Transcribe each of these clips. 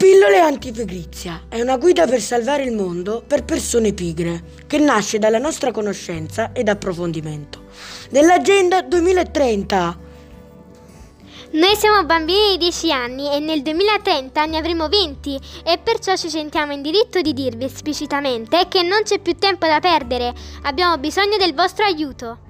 Pillole antifegrizia è una guida per salvare il mondo per persone pigre, che nasce dalla nostra conoscenza ed approfondimento dell'Agenda 2030. Noi siamo bambini di 10 anni e nel 2030 ne avremo 20 e perciò ci sentiamo in diritto di dirvi esplicitamente che non c'è più tempo da perdere, abbiamo bisogno del vostro aiuto.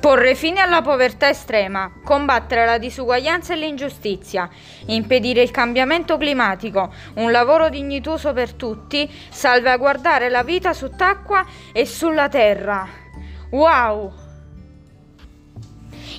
Porre fine alla povertà estrema, combattere la disuguaglianza e l'ingiustizia, impedire il cambiamento climatico, un lavoro dignitoso per tutti, salvaguardare la vita sott'acqua e sulla terra. Wow!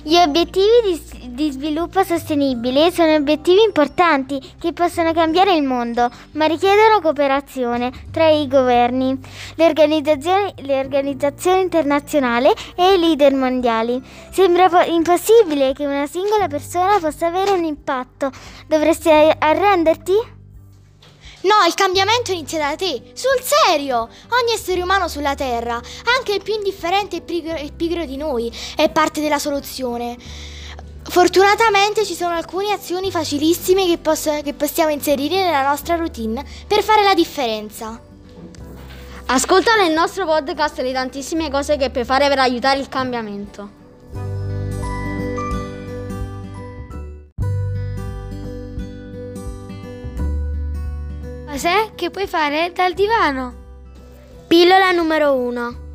Gli obiettivi di, di, sviluppo sostenibile sono obiettivi importanti che possono cambiare il mondo, ma richiedono cooperazione tra i governi, le organizzazioni, le organizzazioni internazionali e i leader mondiali. Sembra po- impossibile che una singola persona possa avere un impatto. Dovresti arrenderti? No, il cambiamento inizia da te, sul serio! Ogni essere umano sulla Terra, anche il più indifferente e pigro, e pigro di noi, è parte della soluzione. Fortunatamente ci sono alcune azioni facilissime che, posso, che possiamo inserire nella nostra routine per fare la differenza. Ascolta nel nostro podcast le tantissime cose che puoi fare per aiutare il cambiamento. Cos'è che puoi fare dal divano? Pillola numero 1.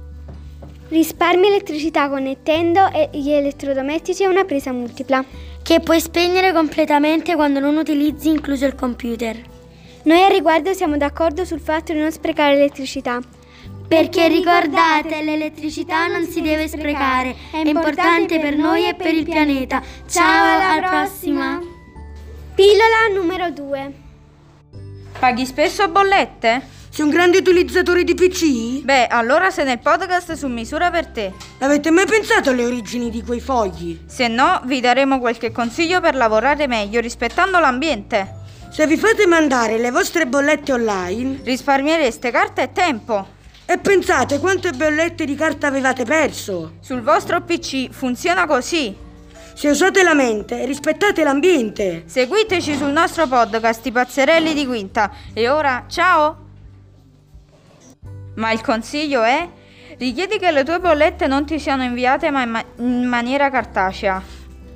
Risparmi elettricità connettendo gli elettrodomestici a una presa multipla. Che puoi spegnere completamente quando non utilizzi incluso il computer. Noi a riguardo siamo d'accordo sul fatto di non sprecare elettricità. Perché ricordate, l'elettricità non si deve sprecare, è importante per noi e per il pianeta. Ciao, alla prossima! Pillola numero 2. Paghi spesso bollette? Sei un grande utilizzatore di PC? Beh, allora sei nel podcast su misura per te. Avete mai pensato alle origini di quei fogli? Se no, vi daremo qualche consiglio per lavorare meglio rispettando l'ambiente. Se vi fate mandare le vostre bollette online, risparmiereste carta e tempo. E pensate quante bollette di carta avevate perso? Sul vostro PC funziona così. Se usate la mente, rispettate l'ambiente. Seguiteci sul nostro podcast I Pazzerelli di Quinta. E ora, ciao! Ma il consiglio è richiedi che le tue bollette non ti siano inviate ma in, ma- in maniera cartacea.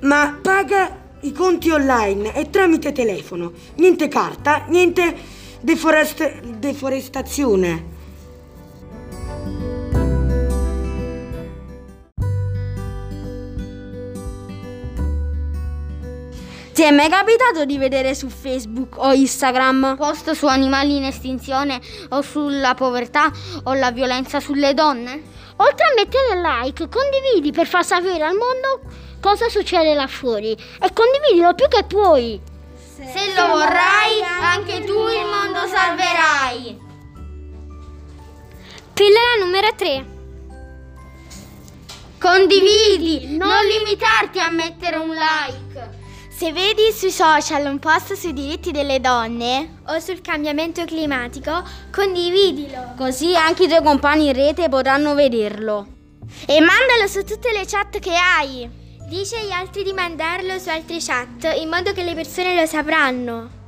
Ma paga i conti online e tramite telefono. Niente carta, niente deforest- deforestazione. Ti è mai capitato di vedere su Facebook o Instagram post su animali in estinzione o sulla povertà o la violenza sulle donne? Oltre a mettere like, condividi per far sapere al mondo cosa succede là fuori e condividilo più che puoi. Se, Se lo vorrai, anche tu il mondo salverai. Pillola numero 3. Condividi, non limitarti a mettere un like. Se vedi sui social un post sui diritti delle donne o sul cambiamento climatico, condividilo. Così anche i tuoi compagni in rete potranno vederlo. E mandalo su tutte le chat che hai. Dice agli altri di mandarlo su altre chat in modo che le persone lo sapranno.